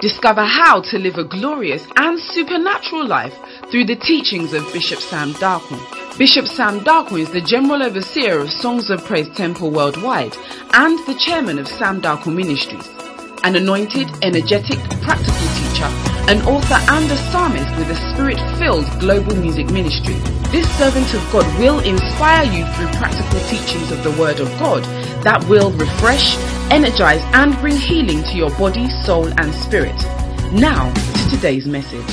Discover how to live a glorious and supernatural life through the teachings of Bishop Sam Darkman. Bishop Sam Darkman is the General Overseer of Songs of Praise Temple Worldwide and the Chairman of Sam Darkman Ministries. An anointed, energetic, practical teacher, an author and a psalmist with a spirit-filled global music ministry. This servant of God will inspire you through practical teachings of the Word of God that will refresh, energize and bring healing to your body, soul and spirit. Now to today's message.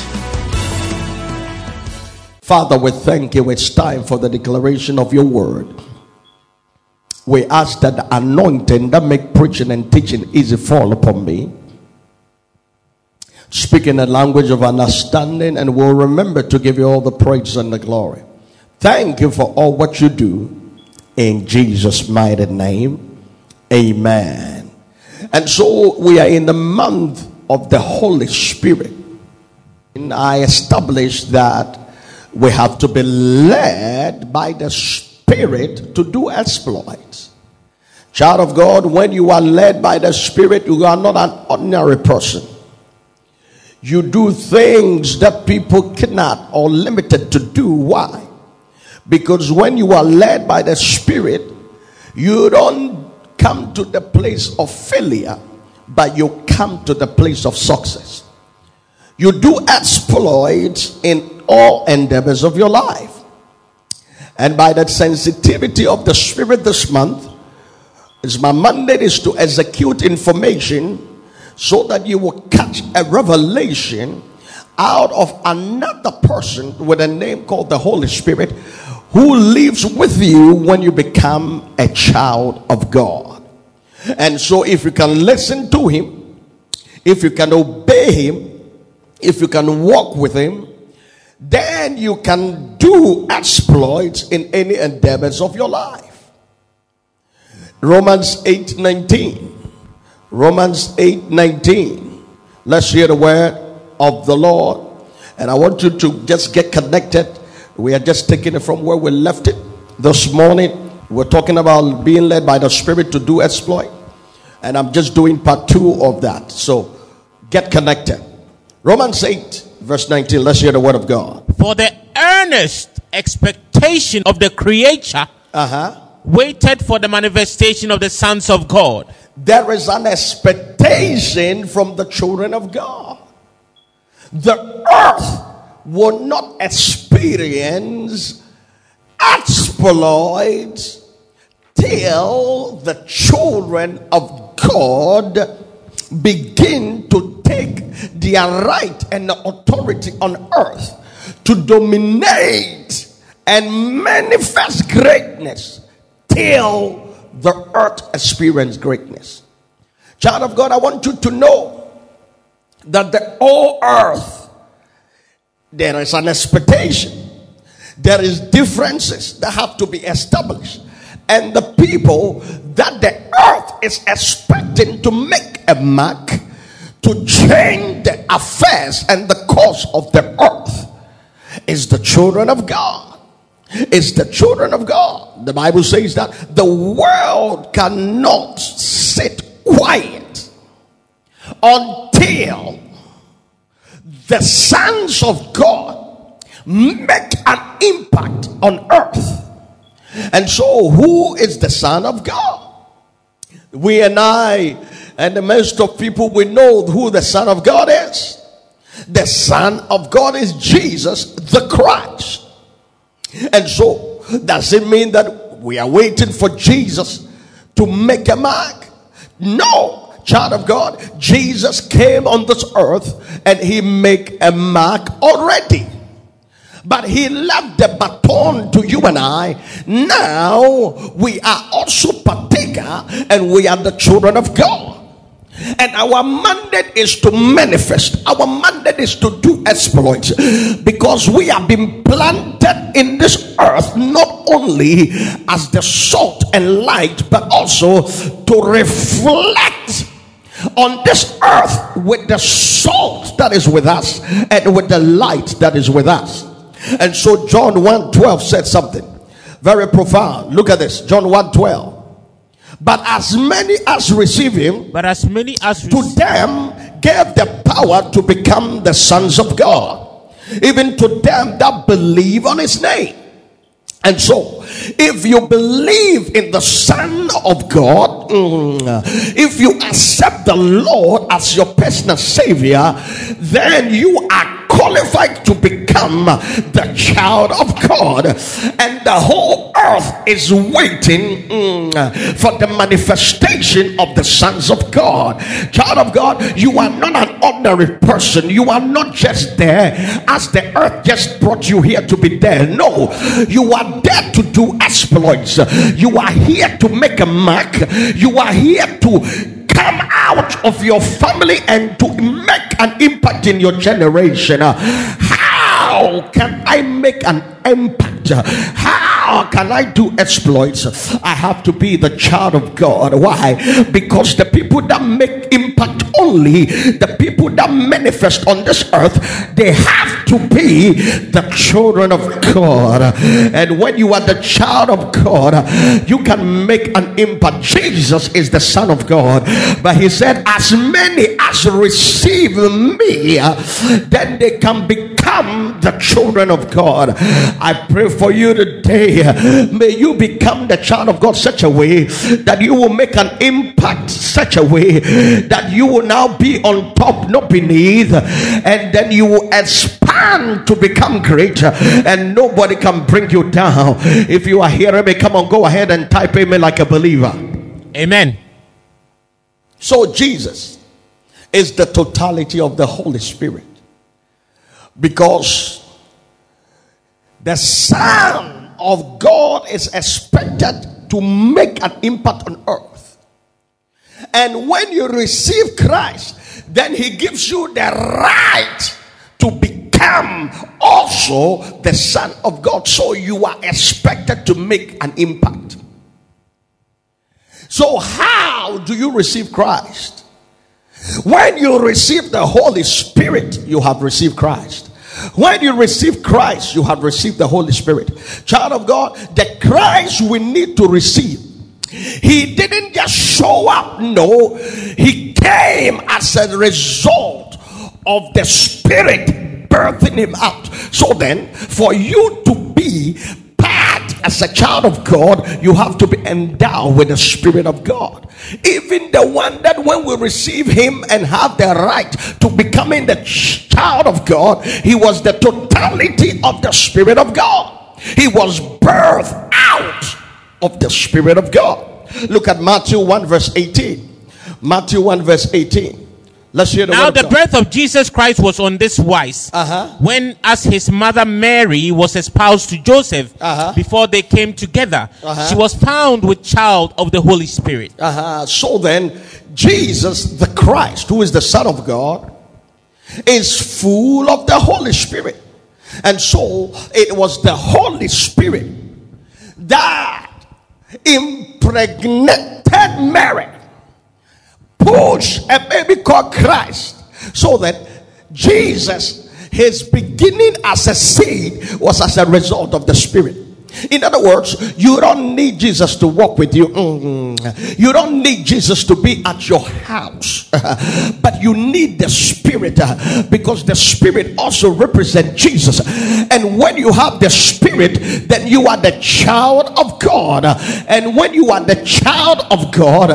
Father, we thank you. It's time for the declaration of your word. We ask that the anointing that make preaching and teaching easy fall upon me. Speaking a language of understanding, and we'll remember to give you all the praise and the glory. Thank you for all what you do in Jesus' mighty name. Amen. And so we are in the month of the Holy Spirit. And I established that we have to be led by the Spirit to do exploits. Child of God, when you are led by the Spirit, you are not an ordinary person. You do things that people cannot or limited to do. Why? Because when you are led by the Spirit, you don't come to the place of failure, but you come to the place of success. You do exploits in all endeavors of your life. And by that sensitivity of the Spirit this month, is my mandate is to execute information so that you will catch a revelation out of another person with a name called the Holy Spirit who lives with you when you become a child of God. And so, if you can listen to Him, if you can obey Him, if you can walk with Him, then you can do exploits in any endeavors of your life. Romans 8 19. Romans 8 19. Let's hear the word of the Lord. And I want you to just get connected we are just taking it from where we left it this morning. We're talking about being led by the Spirit to do exploit. And I'm just doing part two of that. So get connected. Romans 8, verse 19. Let's hear the word of God. For the earnest expectation of the creature Uh-huh. waited for the manifestation of the sons of God. There is an expectation from the children of God. The earth will not experience exploits till the children of God begin to take their right and authority on earth to dominate and manifest greatness till the earth experience greatness. Child of God, I want you to know that the whole earth there is an expectation. There is differences that have to be established. And the people that the earth is expecting to make a mark to change the affairs and the course of the earth is the children of God. Is the children of God. The Bible says that the world cannot sit quiet until the sons of God make an impact on earth. And so, who is the Son of God? We and I, and the most of people, we know who the Son of God is. The Son of God is Jesus the Christ. And so, does it mean that we are waiting for Jesus to make a mark? No, child of God. Jesus came on this earth and he make a mark already. But he left the baton to you and I. Now we are also partaker and we are the children of God. And our mandate is to manifest. Our mandate is to do exploits because we have been planted in this earth not only as the salt and light, but also to reflect on this earth with the salt that is with us and with the light that is with us. And so John 1 12 said something very profound. Look at this John 1 12. But as many as receive him, But as many as to them gave the power to become the sons of God, even to them that believe on his name. And so, if you believe in the Son of God, mm, if you accept the Lord as your personal Savior, then you are qualified to become the child of God. And the whole earth is waiting mm, for the manifestation of the sons of God. Child of God, you are not an ordinary person. You are not just there as the earth just brought you here to be there. No, you are there to do exploits. You are here to make a mark. You are here to come out of your family and to make an impact in your generation. How can I make an impact? How can I do exploits? I have to be the child of God. Why? Because the people that make impact only, the people that manifest on this earth, they have to be the children of God. And when you are the child of God, you can make an impact. Jesus is the Son of God, but He said, As many as receive me, then they can become the children of God. I pray for you today. May you become the child of God such a way that you will make an impact such a way that you will now be on top, not beneath, and then you will expand to become greater, and nobody can bring you down. If you are hearing me, come on, go ahead and type amen like a believer. Amen. So, Jesus is the totality of the Holy Spirit because the Son of God is expected to make an impact on earth. And when you receive Christ, then He gives you the right to become also the Son of God. So you are expected to make an impact. So, how do you receive Christ? When you receive the Holy Spirit, you have received Christ. When you receive Christ, you have received the Holy Spirit. Child of God, the Christ we need to receive. He didn't just show up, no, he came as a result of the Spirit birthing him out. So then, for you to be as a child of God, you have to be endowed with the Spirit of God. Even the one that when we receive him and have the right to becoming the child of God, he was the totality of the Spirit of God. He was birthed out of the Spirit of God. Look at Matthew 1 verse 18. Matthew 1 verse 18. Let's hear the Now the birth of Jesus Christ was on this wise. Uh-huh. When as his mother Mary was espoused to Joseph Uh-huh. before they came together, Uh-huh. she was found with child of the Holy Spirit. Uh-huh. So then, Jesus, the Christ, who is the Son of God, is full of the Holy Spirit. And so it was the Holy Spirit that impregnated Mary, pushed a baby called Christ, so that Jesus, his beginning as a seed, was as a result of the Spirit. In other words, you don't need Jesus to walk with you. Mm. You don't need Jesus to be at your house. but you need the Spirit uh, because the Spirit also represents Jesus. And when you have the Spirit, then you are the child of God. And when you are the child of God,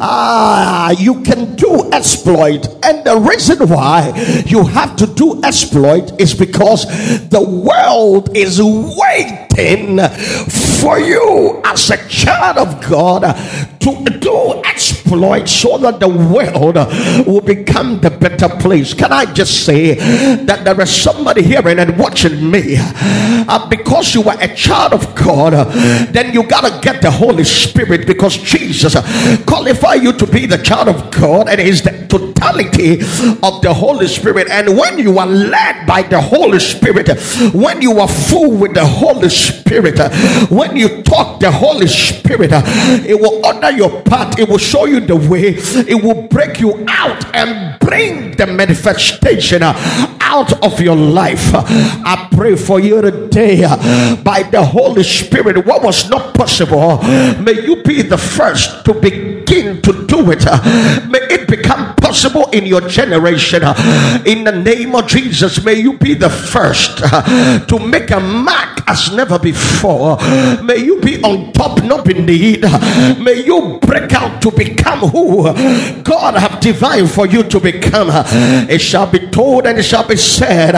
ah, you can do exploit. And the reason why you have to do exploit is because the world is waiting for you as a child of God to do exploit so that the world will become the better place. Can I just say that there is somebody hearing and watching me uh, because you are a child of God, uh, then you got to get the Holy Spirit because Jesus uh, qualify you to be the child of God and is the totality of the Holy Spirit. And when you are led by the Holy Spirit, when you are full with the Holy Spirit, when you talk the Holy Spirit, it will order your path, it will show you the way, it will break you out and bring the manifestation uh, out of your life. I pray for you today uh, by the Holy Spirit. What was not possible, may you be the first to begin to do it. Uh, May it become possible in your generation. In the name of Jesus, may you be the first uh, to make a mark as never before. May you be on top, not beneath. May you break out to become who uh, God have divine for you to become. It shall be told and it shall be said.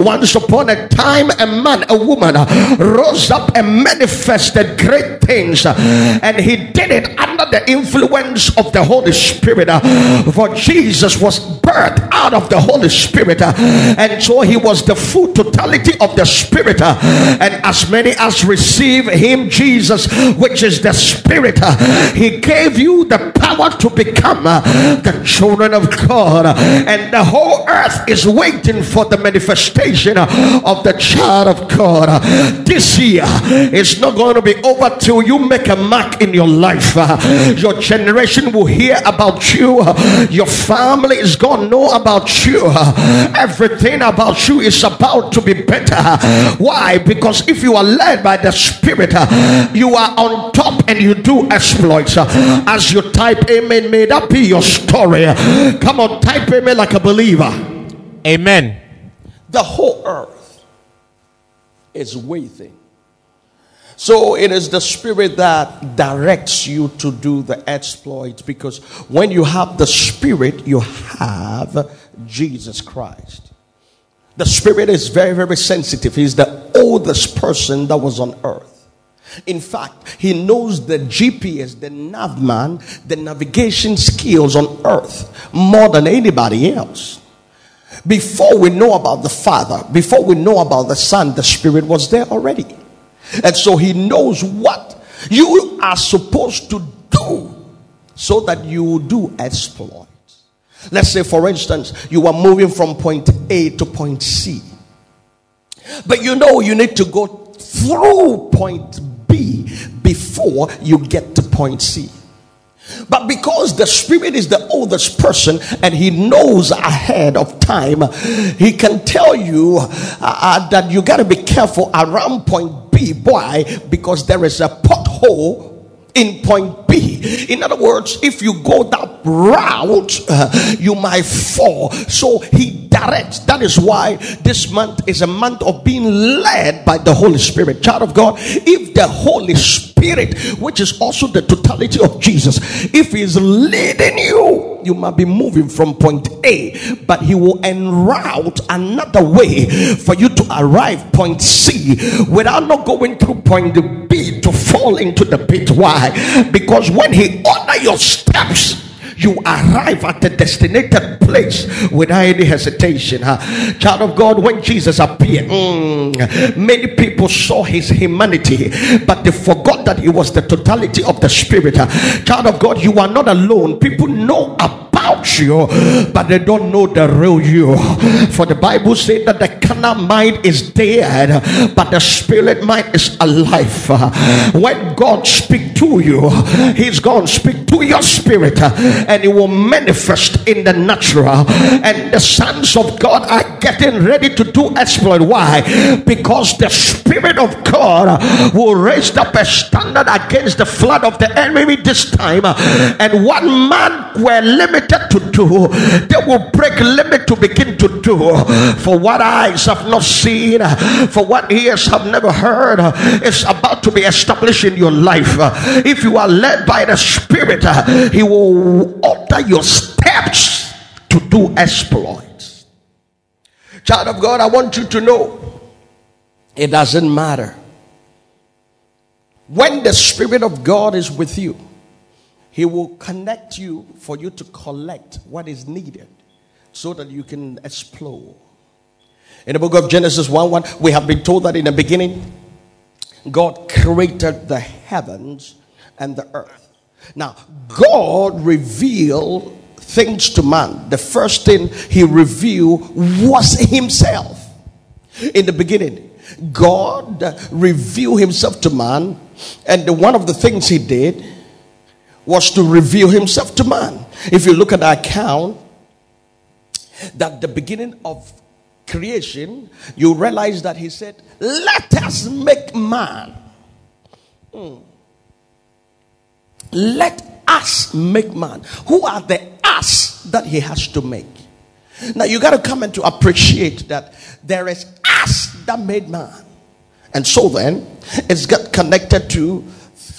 Once upon a time, a man, a woman uh, rose up and manifested great things, and he did it under the influence of the Holy Spirit. For Jesus was birthed out of the Holy Spirit, uh, and so he was the full totality of the Spirit. Uh, and as many as receive him, Jesus, which is the Spirit, uh, he gave you the power to become the children of God, and the whole earth is waiting for the manifestation of the child of God. This year is not going to be over till you make a mark in your life. Your generation will hear about you, your family is going to know about you. Everything about you is about to be better. Why? Because if you are led by the Spirit, you are on top and you do exploits. As you type amen, may that be your story. Come on, type amen like a believer. Amen. The whole earth is waiting. So it is the spirit that directs you to do the exploits because when you have the spirit, you have Jesus Christ. The spirit is very, very sensitive. He's the oldest person that was on earth. In fact, he knows the GPS, the navman, the navigation skills on earth more than anybody else. Before we know about the Father, before we know about the Son, the Spirit was there already. And so he knows what you are supposed to do so that you do exploits. Let's say, for instance, you are moving from point A to point C. But you know you need to go through point B before you get to point C. But because the Spirit is the oldest person and he knows ahead of time, he can tell you uh, uh, that you got to be careful around point B. Why? Because there is a pothole in point B. In other words, if you go that route, uh, you might fall. So he directs. That is why this month is a month of being led by the Holy Spirit. Child of God, if the Holy Spirit, which is also the totality of Jesus, if He's leading you, you might be moving from point A, but He will enroute another way for you to arrive point C without not going through point B to fall into the pit. Why? Because when He order your steps, you arrive at the destinated place without any hesitation. Child of God, when Jesus appeared, mm, many people saw his humanity, but they forgot that he was the totality of the Spirit. Child of God, you are not alone. People know about you, but they don't know the real you. For the Bible said that the carnal mind is dead, but the spirit mind is alive. When God speak to you, He's going to speak to your spirit, and it will manifest in the natural. And the sons of God are getting ready to do exploit. Why? Because the spirit of God will raise up a standard against the flood of the enemy this time. And one man were limited to do, they will break limit to begin to do. For what eyes have not seen, for what ears have never heard, is about to be established in your life. If you are led by the Spirit, He will alter your steps to do exploits. Child of God, I want you to know it doesn't matter. When the Spirit of God is with you, He will connect you for you to collect what is needed so that you can explore. In the book of Genesis 1 1, we have been told that in the beginning, God created the heavens and the earth. Now, God revealed things to man. The first thing he revealed was himself. In the beginning, God revealed himself to man, and one of the things he did was to reveal himself to man. If you look at the account, that the beginning of creation, you realize that he said, Let us make man. Hmm. Let us make man. Who are the us that he has to make. Now you got to come and to appreciate that there is us that made man. And so then it's got connected to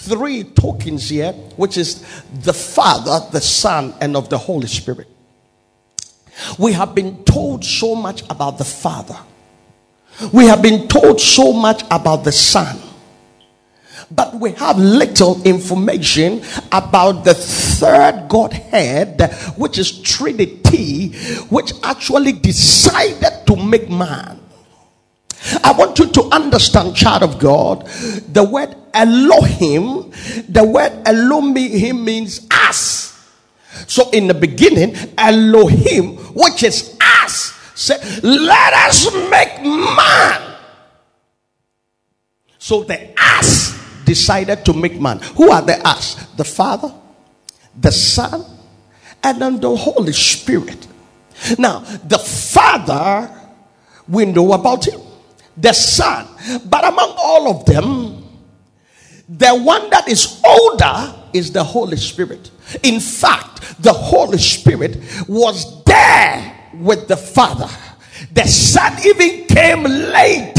three tokens here, which is the Father, the Son, and of the Holy Spirit. We have been told so much about the Father. We have been told so much about the Son. But we have little information about the third Godhead, which is Trinity, which actually decided to make man. I want you to understand, child of God, the word Elohim, the word Elohim means us. So in the beginning, Elohim, which is us, said, Let us make man. So the us decided to make man. Who are the us? The Father, the Son, and then the Holy Spirit. Now, the Father, we know about him, the Son, but among all of them, the one that is older is the Holy Spirit. In fact, the Holy Spirit was there with the Father. The Son even came later.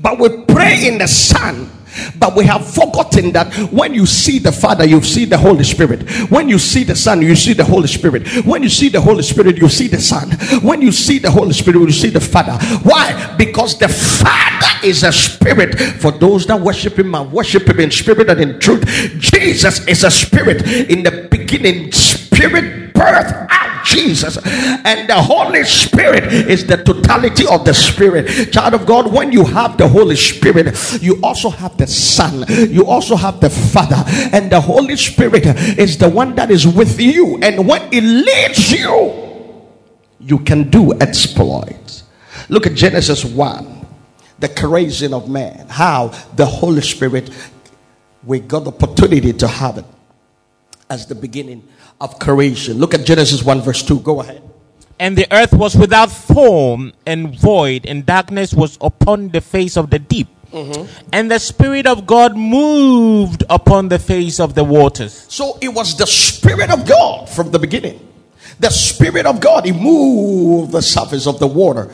But we pray in the Son but we have forgotten that when you see the Father, you see the Holy Spirit. When you see the Son, you see the Holy Spirit. When you see the Holy Spirit, you see the Son. When you see the Holy Spirit, you see the Father. Why? Because the Father is a spirit. For those that worship Him and worship Him in spirit and in truth, Jesus is a spirit. In the beginning, spirit birth Jesus. And the Holy Spirit is the totality of the Spirit. Child of God, when you have the Holy Spirit, you also have the Son, you also have the Father, and the Holy Spirit is the one that is with you. And when it leads you, you can do exploits. Look at Genesis 1 the creation of man, how the Holy Spirit, we got the opportunity to have it as the beginning of creation. Look at Genesis 1, verse 2. Go ahead. And the earth was without form and void, and darkness was upon the face of the deep. Mm-hmm. And the Spirit of God moved upon the face of the waters. So it was the Spirit of God from the beginning. The Spirit of God, He moved the surface of the water.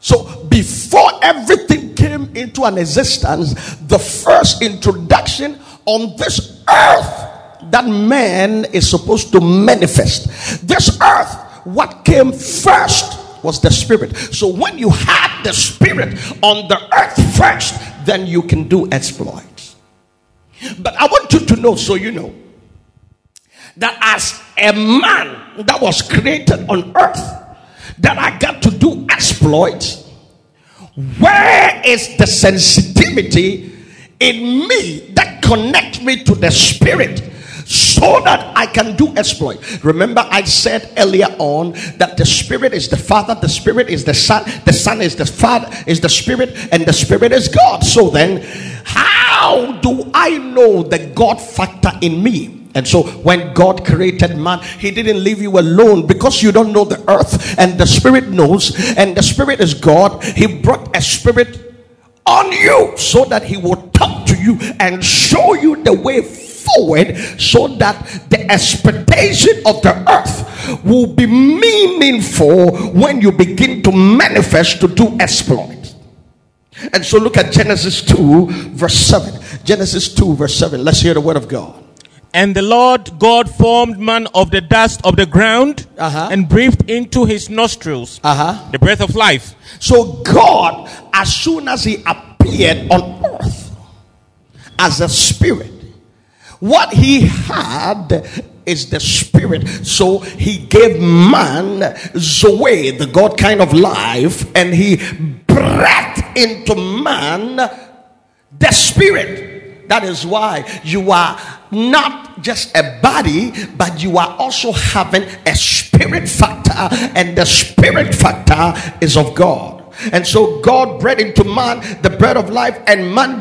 So before everything came into an existence, the first introduction on this earth that man is supposed to manifest. This earth, what came first was the spirit. So when you have the spirit on the earth first, then you can do exploits. But I want you to know so you know that as a man that was created on earth, that I got to do exploits. Where is the sensitivity in me that connect me to the spirit so that I can do exploit. Remember, I said earlier on that the Spirit is the Father, the Spirit is the Son, the Son is the Father, is the Spirit, and the Spirit is God. So then, how do I know the God factor in me? And so when God created man, he didn't leave you alone because you don't know the earth and the spirit knows and the spirit is God. He brought a spirit on you so that he will talk to you and show you the way forward so that the expectation of the earth will be meaningful when you begin to manifest to do exploit. And so look at Genesis 2, verse 7. Genesis 2, verse 7. Let's hear the word of God. And the Lord God formed man of the dust of the ground uh-huh. and breathed into his nostrils uh-huh. the breath of life. So God, as soon as he appeared on earth as a spirit, what he had is the spirit. So he gave man Zoe, the God kind of life, and he breathed into man the spirit. That is why you are not just a body, but you are also having a spirit factor, and the spirit factor is of God. And so God bred into man the bread of life, and man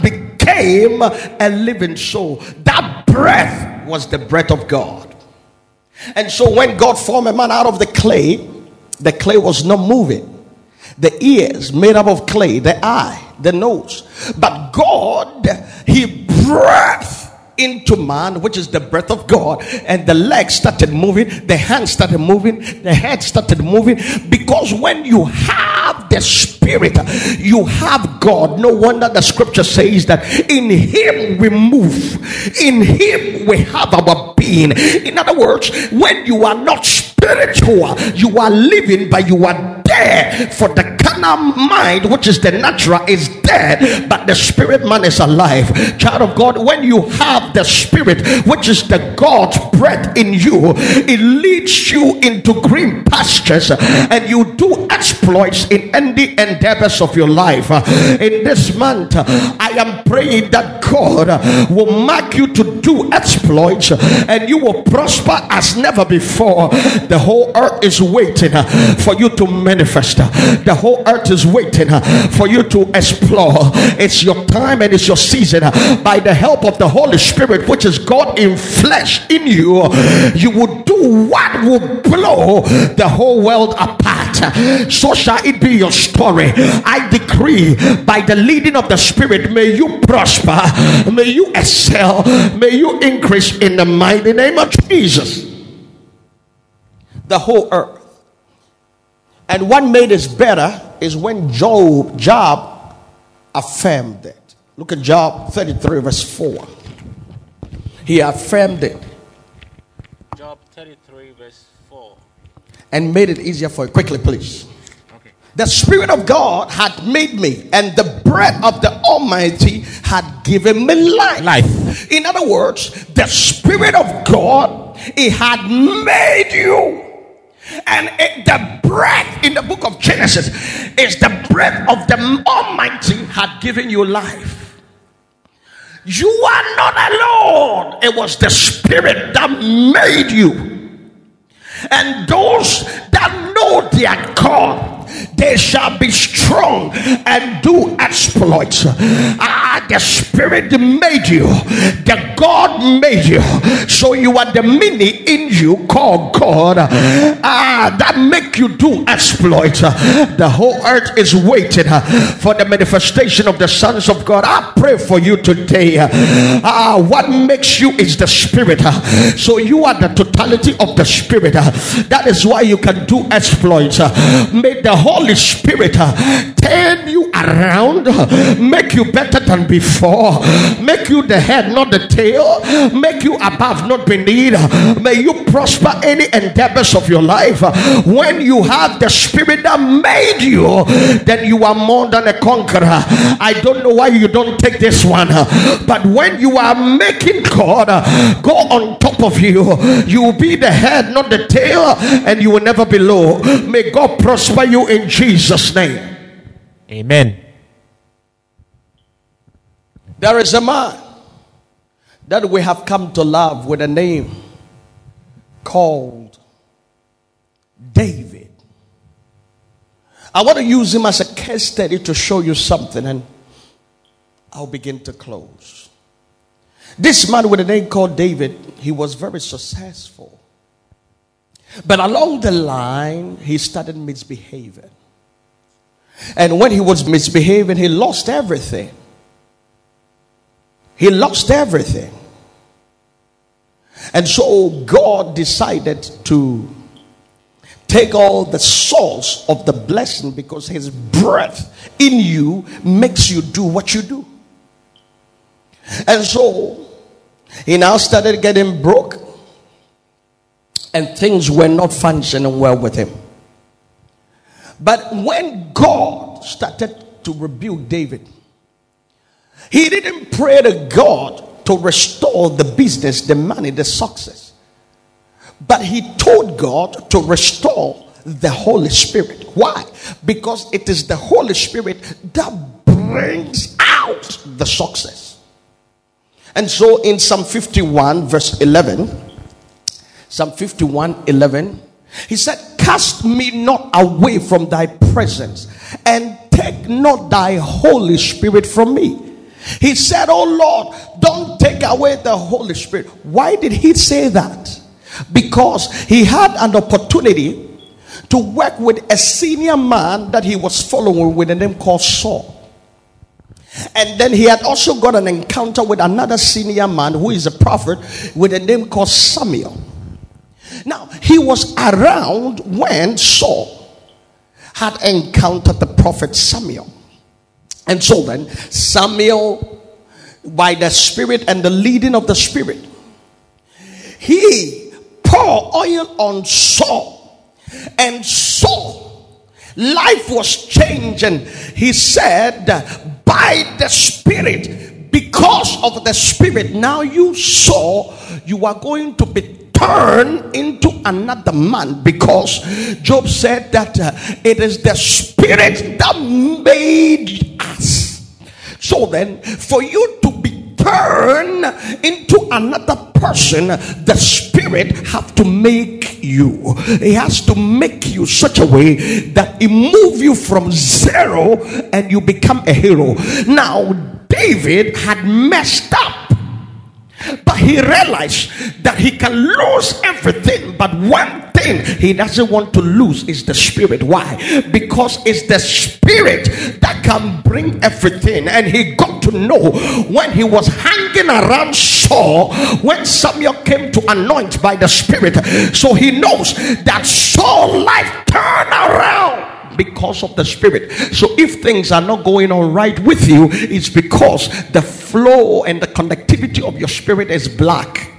became a living soul. That breath was the breath of God. And so when God formed a man out of the clay, the clay was not moving. The ears made up of clay, the eye, the nose. But God, He breathed into man, which is the breath of God, and the legs started moving, the hands started moving, the head started moving. Because when you have the spirit, you have God. No wonder the scripture says that in Him we move, in Him we have our being. In other words, when you are not spiritual, you are living, but you are dead. For the carnal mind, which is the natural, is dead, but the spirit man is alive. Child of God, when you have the spirit, which is the God's breath in you, it leads you into green pastures and you do exploits in any endeavors of your life. In this month, I am praying that God will mark you to do exploits and you will prosper as never before. The whole earth is waiting for you to manifest. The whole earth is waiting for you to explore. It's your time and it's your season. By the help of the Holy Spirit, which is God in flesh in you, you will do what will blow the whole world apart. So shall it be your story. I decree by the leading of the Spirit, may you prosper, may you excel, may you increase in the mighty name of Jesus. The whole earth. And what made this better is when Job, Job affirmed it. Look at Job 33, verse 4. He affirmed it. Job 33, verse 4. And made it easier for you. Quickly, please. The Spirit of God had made me, and the breath of the Almighty had given me life. Life. In other words, the Spirit of God, it had made you. And it, the breath in the book of Genesis is the breath of the Almighty had given you life. You are not alone. It was the Spirit that made you. And those that know their God, they shall be strong and do exploits. Ah, the Spirit made you, the God made you, so you are the mini in you called God. Ah, that make you do exploits. Uh, the whole earth is waiting uh, for the manifestation of the sons of God. I pray for you today. Ah, what makes you is the Spirit. So you are the totality of the Spirit. That is why you can do exploits. May the Holy Spirit uh, turn you around, make you better than before, make you the head, not the tail, make you above, not beneath. May you prosper any endeavors of your life. When you have the Spirit that made you, then you are more than a conqueror. I don't know why you don't take this one, but when you are making God go on top of you, you will be the head, not the tail, and you will never be low. May God prosper you in Jesus' name. Amen. There is a man that we have come to love with a name called David. I want to use him as a case study to show you something, and I'll begin to close. This man with a name called David, he was very successful. But along the line, he started misbehaving. And when he was misbehaving, he lost everything. He lost everything. And so God decided to take all the source of the blessing because his breath in you makes you do what you do. And so he now started getting broke and things were not functioning well with him. But when God started to rebuke David, he didn't pray to God to restore the business, the money, the success. But he told God to restore the Holy Spirit. Why? Because it is the Holy Spirit that brings out the success. And so in Psalm 51, verse 11, Psalm 51, 11, he said, Cast me not away from thy presence, and take not thy Holy Spirit from me. He said, Oh Lord, don't take away the Holy Spirit. Why did he say that? Because he had an opportunity to work with a senior man that he was following with a name called Saul. And then he had also got an encounter with another senior man who is a prophet with a name called Samuel. Now, he was around when Saul had encountered the prophet Samuel. And so then, Samuel, by the Spirit and the leading of the Spirit, he poured oil on Saul. And Saul, life was changing. He said, by the Spirit, because of the Spirit, now you saw you are going to be turned into another man because Job said that uh, it is the Spirit that made us. So then, for you to be turned into another person, the Spirit have to make you. He has to make you such a way that it move you from zero and you become a hero. Now, David had messed up but he realized that he can lose everything, but one thing he doesn't want to lose is the spirit. Why? Because it's the spirit that can bring everything. And he got to know when he was hanging around Saul, when Samuel came to anoint by the spirit. So he knows that Saul life turned around because of the spirit. So if things are not going on right with you, it's because the flow and the conductivity of your spirit is black.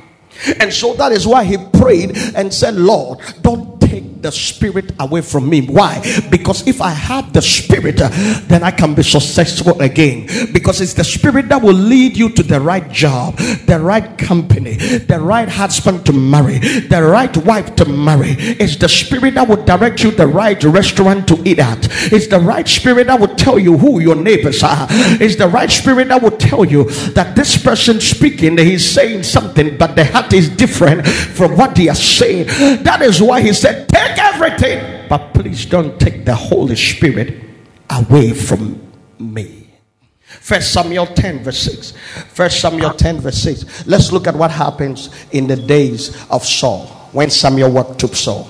And so that is why he prayed and said, Lord, don't take the spirit away from me. Why? Because if I have the spirit, uh, then I can be successful again. Because it's the spirit that will lead you to the right job, the right company, the right husband to marry, the right wife to marry. It's the spirit that will direct you the right restaurant to eat at. It's the right spirit that will tell you who your neighbors are. It's the right spirit that will tell you that this person speaking, he's saying something, but the heart is different from what he is saying. That is why he said, Take everything, but please don't take the Holy Spirit away from me. First Samuel 10, verse 6. First Samuel 10, verse 6. Let's look at what happens in the days of Saul when Samuel walked to Saul.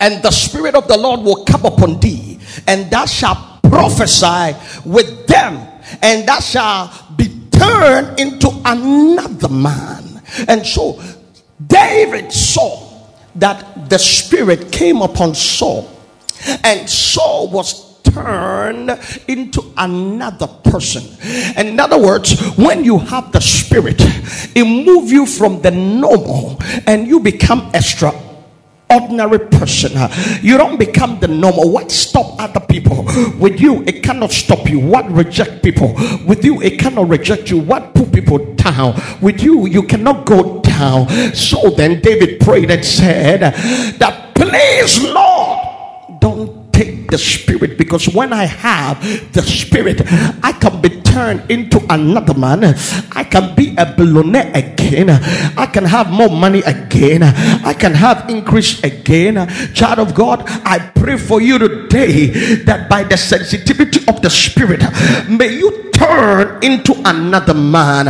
And the Spirit of the Lord will come upon thee, and thou shalt prophesy with them, and thou shalt be turned into another man. And so David saw that the Spirit came upon Saul, and Saul was turned into another person. And In other words, when you have the Spirit, it move you from the normal and you become extra ordinary person. You don't become the normal. What stop other people? With you, it cannot stop you. What reject people? With you, it cannot reject you. What put people down? With you, you cannot go down. So then David prayed and said that please Lord, don't take the spirit because when I have the spirit, I can be turned into another man. I can be a billionaire again. I can have more money again. I can have increase again. Child of God, I pray for you today that by the sensitivity of the spirit, may you turn into another man.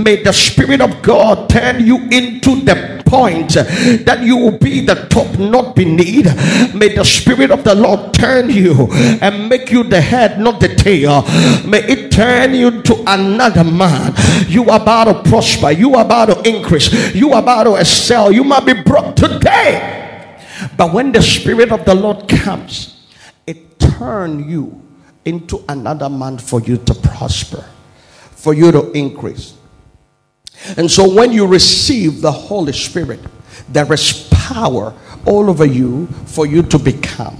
May the spirit of God turn you into the point that you will be the top, not beneath. May the Spirit of the Lord turn you and make you the head, not the tail. May it turn you to another man. You are about to prosper, you are about to increase, you are about to excel. You might be broke today. But when the Spirit of the Lord comes, it turn you into another man for you to prosper, for you to increase. And so when you receive the Holy Spirit, there is power all over you for you to become.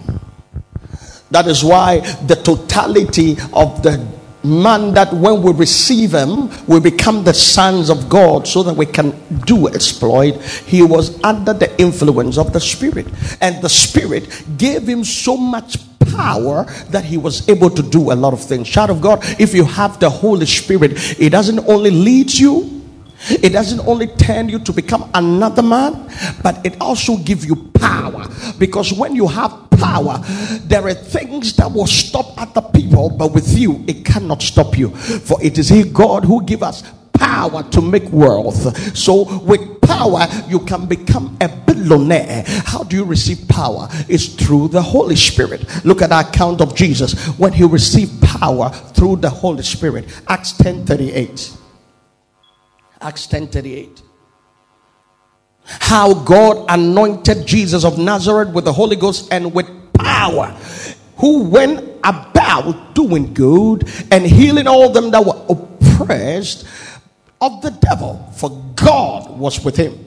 That is why the totality of the man that when we receive him, we become the sons of God so that we can do exploit. He was under the influence of the Spirit, and the Spirit gave him so much power that he was able to do a lot of things. Child of God, if you have the Holy Spirit, it doesn't only lead you it doesn't only turn you to become another man, but it also gives you power. Because when you have power, there are things that will stop other people, but with you, it cannot stop you. For it is He, God, who give us power to make wealth. So, with power, you can become a billionaire. How do you receive power? It's through the Holy Spirit. Look at the account of Jesus when he received power through the Holy Spirit. Acts 10 38. Acts 10 38 how God anointed Jesus of Nazareth with the Holy Ghost and with power, who went about doing good and healing all them that were oppressed of the devil, for God was with him.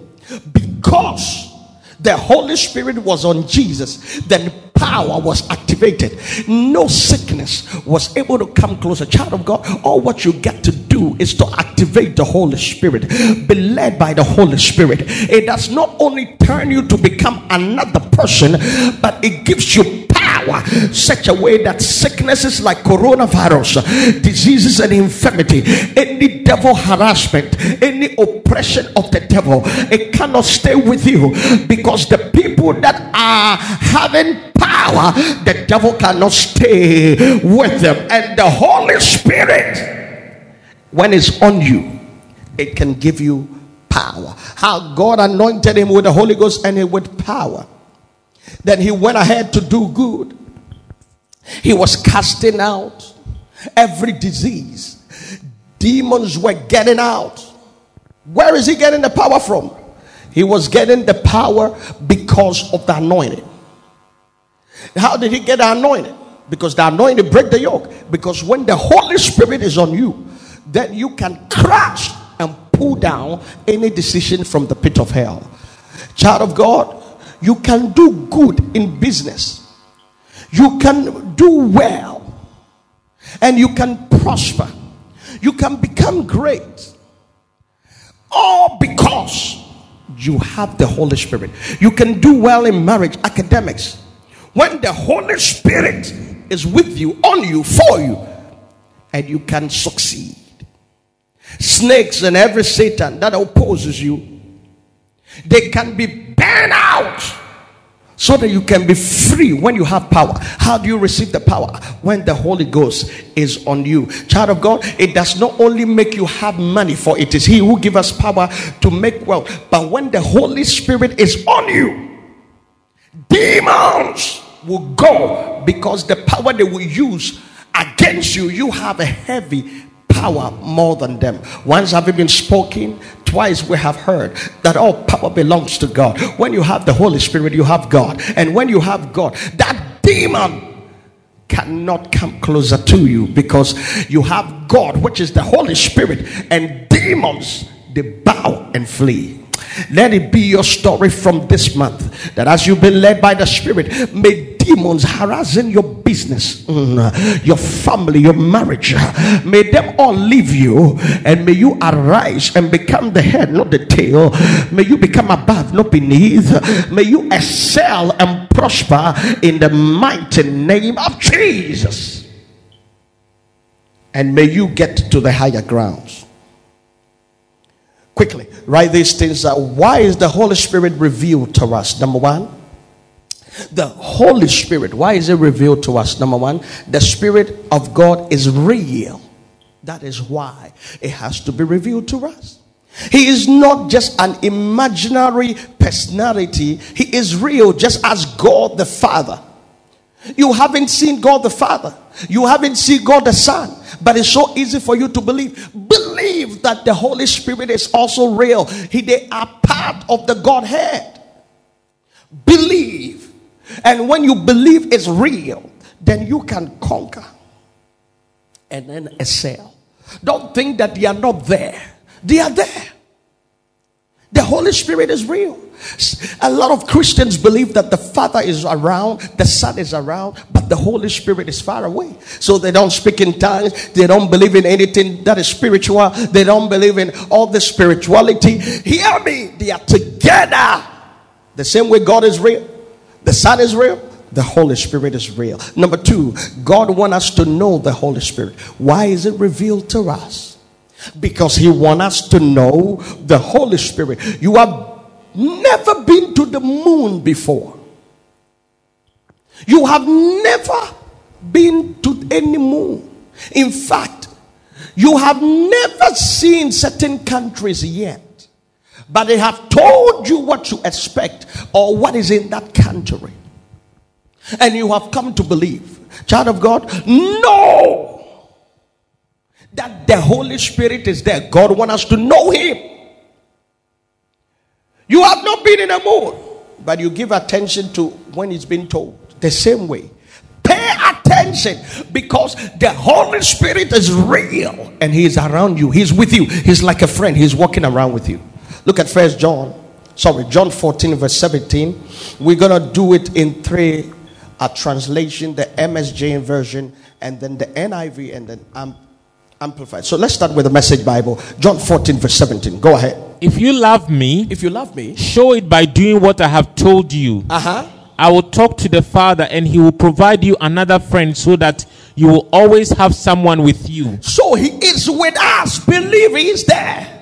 Because the Holy Spirit was on Jesus, then power was activated. No sickness was able to come closer. Child of God, all what you get to do is to activate the Holy Spirit. Be led by the Holy Spirit. It does not only turn you to become another person, but it gives you power such a way that sicknesses like coronavirus, diseases and infirmity, any devil harassment, any oppression of the devil, it cannot stay with you because the people that are having power, the devil cannot stay with them. And the Holy Spirit, when it's on you, it can give you power. How God anointed him with the Holy Ghost and with power. Then he went ahead to do good. He was casting out every disease. Demons were getting out. Where is he getting the power from? He was getting the power because of the anointing. How did he get the anointing? Because the anointing break the yoke. Because when the Holy Spirit is on you, then you can crush and pull down any decision from the pit of hell. Child of God, you can do good in business. You can do well. And you can prosper. You can become great. All because you have the Holy Spirit. You can do well in marriage, academics. When the Holy Spirit is with you, on you, for you, and you can succeed. Snakes and every Satan that opposes you, they can be burned out so that you can be free when you have power. How do you receive the power? When the Holy Ghost is on you. Child of God, it does not only make you have money, for it is He who gives us power to make wealth, but when the Holy Spirit is on you, demons will go because the power they will use against you, you have a heavy power more than them. Once have been spoken, twice we have heard that all power belongs to God. When you have the Holy Spirit, you have God. And when you have God, that demon cannot come closer to you because you have God, which is the Holy Spirit, and demons they bow and flee. Let it be your story from this month that as you've been led by the Spirit, may demons harassing your business, mm, your family, your marriage, may them all leave you and may you arise and become the head, not the tail. May you become above, not beneath. May you excel and prosper in the mighty name of Jesus. And may you get to the higher grounds. Quickly, write these things out. Why is the Holy Spirit revealed to us? Number one, the Holy Spirit. Why is it revealed to us? Number one, the Spirit of God is real. That is why it has to be revealed to us. He is not just an imaginary personality, He is real, just as God the Father. You haven't seen God the Father, you haven't seen God the Son, but it's so easy for you to believe. Believe that the Holy Spirit is also real, he, they are part of the Godhead. Believe, and when you believe it's real, then you can conquer and then excel. Don't think that they are not there, they are there. The Holy Spirit is real. A lot of Christians believe that the Father is around, the Son is around, but the Holy Spirit is far away. So they don't speak in tongues, they don't believe in anything that is spiritual, they don't believe in all the spirituality. Hear me, they are together. The same way God is real, the Son is real, the Holy Spirit is real. Number two, God wants us to know the Holy Spirit. Why is it revealed to us? because he wants us to know the Holy Spirit. You have never been to the moon before. You have never been to any moon. In fact, You have never seen certain countries yet, but they have told you what to expect or what is in that country. And you have come to believe. Child of God, know that the Holy Spirit is there. God wants us to know Him. You have not been in a mood, but you give attention to when it's been told. The same way. Pay attention because the Holy Spirit is real and He is around you. He's with you. He's like a friend. He's walking around with you. Look at First John. Sorry, John 14, verse 17. We're gonna do it in three a translation, the MSG version, and then the NIV, and then um, Amplified. So let's start with the Message Bible. John 14, verse 17. Go ahead. If you love me, If you love me, show it by doing what I have told you. uh huh. I will talk to the Father, and He will provide you another friend so that you will always have someone with you. So he is with us. Believe he is there.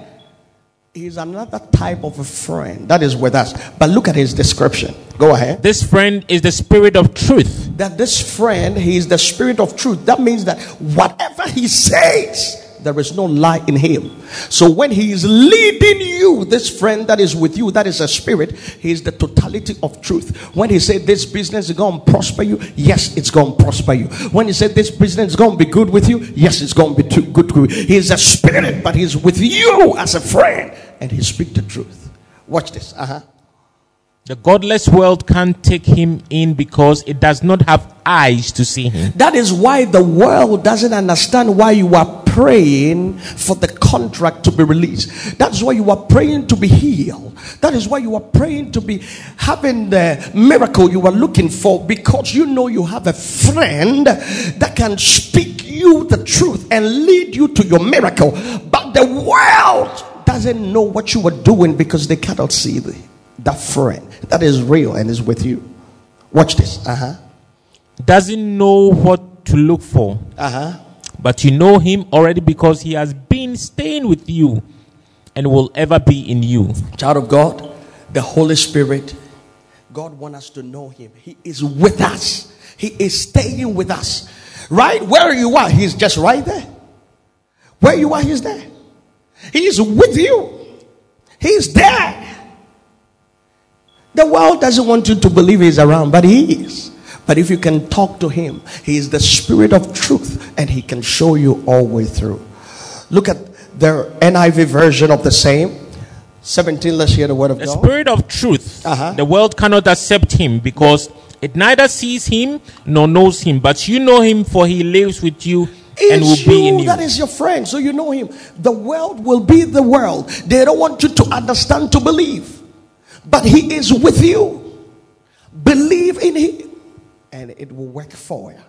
He's another type of a friend that is with us. But look at his description. Go ahead. This friend is the Spirit of truth. That this friend, he is the spirit of truth. That means that whatever he says, there is no lie in him. So when he is leading you, this friend that is with you, that is a spirit, he is the totality of truth. When he said this business is going to prosper you, yes, it's going to prosper you. When he said this business is going to be good with you, yes, it's going to be too good with you. He is a spirit, but he's with you as a friend, and he speaks the truth. Watch this. Uh huh. The godless world can't take him in because it does not have eyes to see him. That is why the world doesn't understand why you are praying for the contract to be released. That's why you are praying to be healed. That is why you are praying to be having the miracle you are looking for because you know you have a friend that can speak you the truth and lead you to your miracle. But the world doesn't know what you are doing because they cannot see the, that friend that is real and is with you. Watch this. Uh huh. Doesn't know what to look for. Uh huh. But you know him already because he has been staying with you and will ever be in you. Child of God, the Holy Spirit, God wants us to know Him. He is with us, He is staying with us. Right where you are, He's just right there. Where you are, He's there. He is with you, He's there. The world doesn't want you to believe He's around, but He is. But if you can talk to Him, He is the Spirit of truth and He can show you all the way through. Look at the NIV version of the same. 17, let's hear the word of The God. Spirit of truth, Uh-huh. the world cannot accept him because it neither sees him nor knows him. But you know him for he lives with you and will be in you that is your friend, so you know him. The world will be the world. They don't want you to understand to believe, but he is with you. Believe in him, and it will work for you.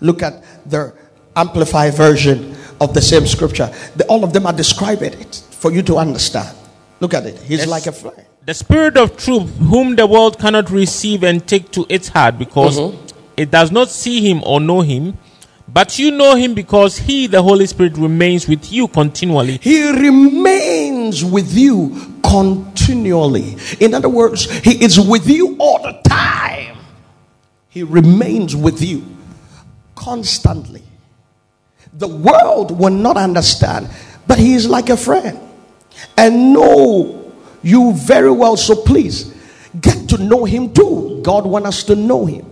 Look at the amplified version of the same scripture. The- all of them are describing it for you to understand. Look at it. He's like a fly. The Spirit of truth, whom the world cannot receive and take to its heart because Mm-hmm. it does not see him or know him. But you know him because he, the Holy Spirit, remains with you continually. He remains with you continually. In other words, He is with you all the time. He remains with you constantly. The world will not understand, but He is like a friend and know you very well. So please get to know Him too. God wants us to know Him.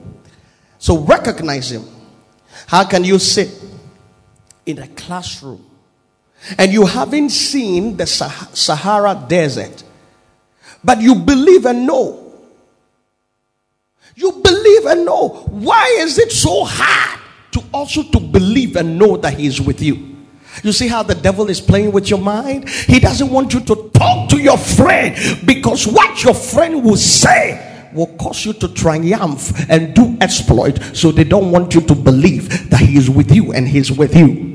So recognize Him. How can you sit in a classroom and you haven't seen the Sah- Sahara Desert, but you believe and know. You believe and know. Why is it so hard to also to believe and know that He is with you? You see how the devil is playing with your mind? He doesn't want you to talk to your friend because what your friend will say will cause you to triumph and do exploit. So they don't want you to believe that he is with you and he's with you.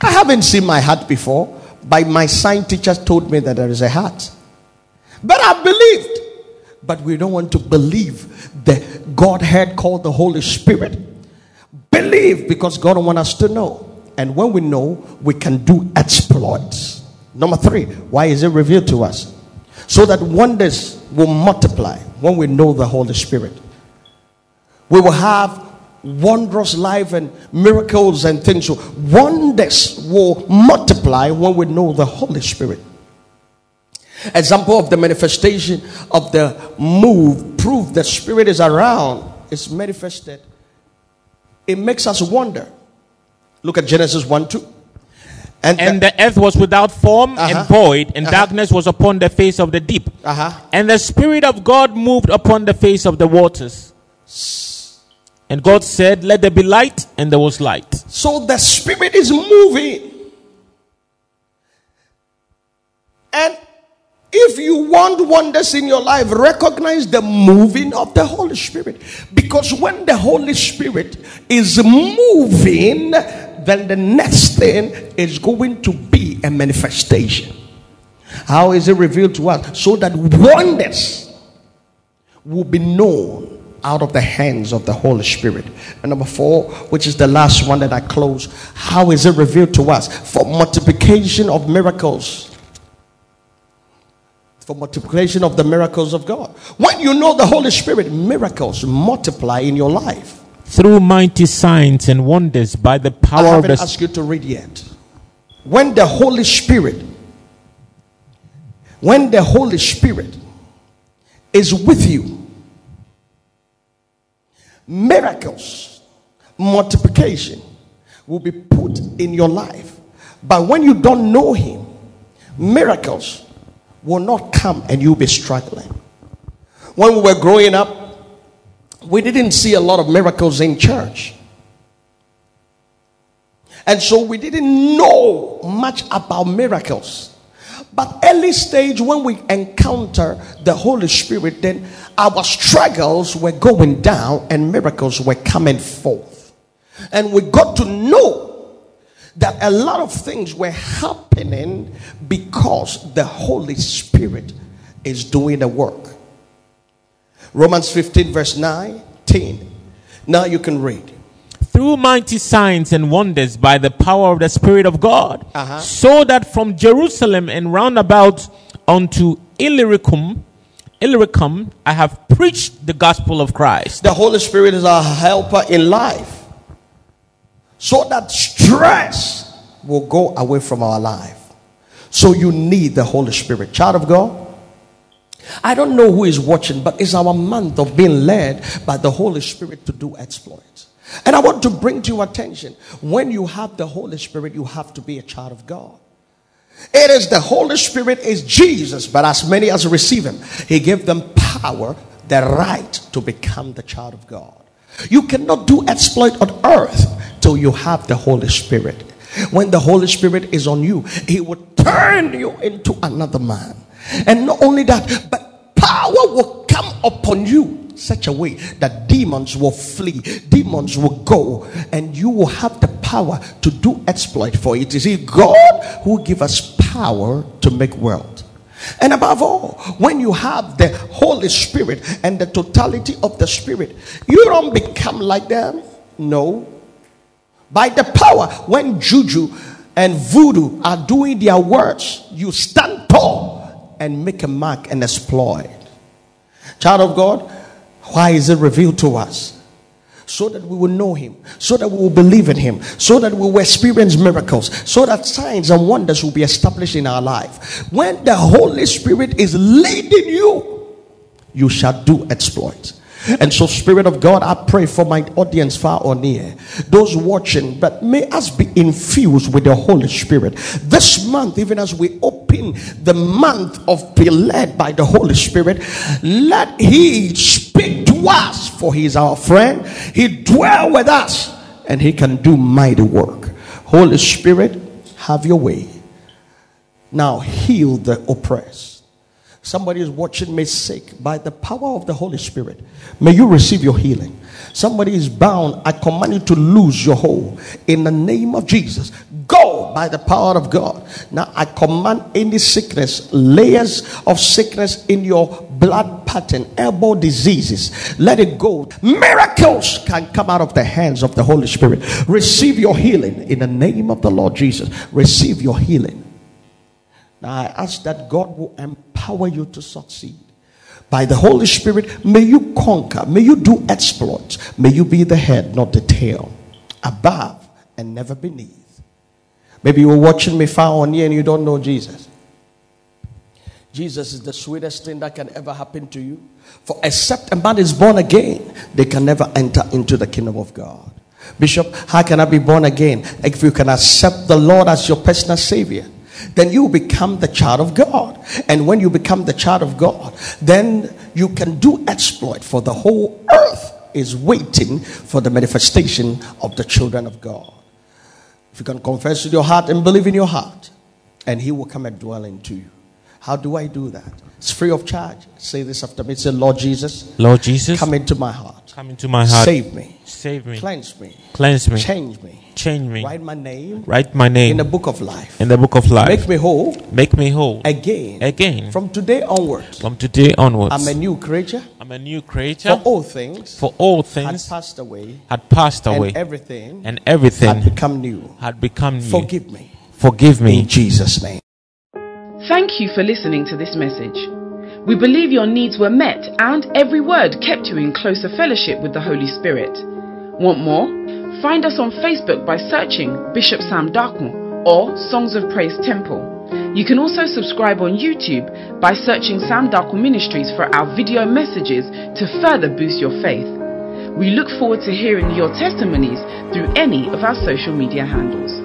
I haven't seen my heart before, but my science teachers told me that there is a heart. But I believed. But we don't want to believe the Godhead called the Holy Spirit. Believe because God wants us to know. And when we know, we can do exploits. Number three, why is it revealed to us? So that wonders will multiply when we know the Holy Spirit. We will have wondrous life and miracles and things. So wonders will multiply when we know the Holy Spirit. Example of the manifestation of the move, proof the Spirit is around, is manifested. It makes us wonder. Look at Genesis 1 2. And, and the, the, earth was without form uh-huh. and void, and uh-huh. darkness was upon the face of the deep. Uh-huh. And the Spirit of God moved upon the face of the waters. And God said, Let there be light, and there was light. So the Spirit is moving. And if you want wonders in your life, recognize the moving of the Holy Spirit. Because when the Holy Spirit is moving, then the next thing is going to be a manifestation. How is it revealed to us? So that wonders will be known out of the hands of the Holy Spirit. And number four, which is the last one that I close, how is it revealed to us? For multiplication of miracles. For multiplication of the miracles of God. When you know the Holy Spirit, miracles multiply in your life. Through mighty signs and wonders by the power I haven't of the asked you to read yet. When the Holy Spirit, when the Holy Spirit is with you, miracles, multiplication will be put in your life. But when you don't know Him, miracles will not come and you'll be struggling. When we were growing up, we didn't see a lot of miracles in church. And so we didn't know much about miracles. But early stage, when we encounter the Holy Spirit, then our struggles were going down and miracles were coming forth. And we got to know that a lot of things were happening because the Holy Spirit is doing the work. Romans 15, verse 19. Now you can read through mighty signs and wonders by the power of the Spirit of God, uh-huh. so that from Jerusalem and round about unto Illyricum, Illyricum, I have preached the gospel of Christ. The Holy Spirit is our helper in life, so that stress will go away from our life. So you need the Holy Spirit, child of God. I don't know who is watching, but it's our month of being led by the Holy Spirit to do exploits. And I want to bring to your attention when you have the Holy Spirit, you have to be a child of God. It is the Holy Spirit is Jesus, but as many as receive him, he gave them power, the right to become the child of God. You cannot do exploit on earth till you have the Holy Spirit. When the Holy Spirit is on you, he will turn you into another man. And not only that, but power will come upon you such a way that demons will flee, demons will go, and you will have the power to do exploit for it. You see, God who give us power to make world. And above all, when you have the Holy Spirit and the totality of the Spirit, you don't become like them. No. By the power, when juju and voodoo are doing their works, you stand tall and make a mark and exploit. Child of God, why is it revealed to us? So that we will know him, so that we will believe in him, so that we will experience miracles, so that signs and wonders will be established in our life. When the Holy Spirit is leading you, you shall do exploits. And so, Spirit of God, I pray for my audience far or near, those watching, but may us be infused with the Holy Spirit. This month, even as we open the month of be led by the Holy Spirit, let He speak to us, for He is our friend. He dwell with us, and He can do mighty work. Holy Spirit, have your way. Now heal the oppressed Somebody is watching me sick by the power of the Holy Spirit. May you receive your healing. Somebody is bound. I command you to lose your hold in the name of Jesus. Go by the power of God. Now I command any sickness, layers of sickness in your blood pattern, elbow diseases, let it go. Miracles can come out of the hands of the Holy Spirit. Receive your healing in the name of the Lord Jesus. Receive your healing. Now I ask that God will empower you to succeed. By the Holy Spirit, may you conquer, may you do exploits, may you be the head, not the tail, above and never beneath. Maybe you were watching me far on here and you don't know Jesus. Jesus is the sweetest thing that can ever happen to you. For except a man is born again, they can never enter into the kingdom of God. Bishop, how can I be born again? If you can accept the Lord as your personal Savior, then you become the child of God. And when you become the child of God, then you can do exploit for the whole earth is waiting for the manifestation of the children of God. If you can confess with your heart and believe in your heart, and He will come and dwell into you. How do I do that? It's free of charge. Say this after me. Say, Lord Jesus. Lord Jesus. Come into my heart. Come into my heart. Save me. Save me. Cleanse me. Cleanse me. Change me. Change me. Write my name. Write my name in the book of life. In the book of life. Make me whole. Make me whole. Again. Again. From today onwards. From today onwards. I'm a new creature. I'm a new creature. For all things. For all things. Had passed away. Had passed away. And everything. And everything. Had become new. Had become new. Forgive me. Forgive me. In Jesus' name. Thank you for listening to this message. We believe your needs were met and every word kept you in closer fellowship with the Holy Spirit. Want more? Find us on Facebook by searching Bishop Sam Darkmore or Songs of Praise Temple. You can also subscribe on YouTube by searching Sam Darkle Ministries for our video messages to further boost your faith. We look forward to hearing your testimonies through any of our social media handles.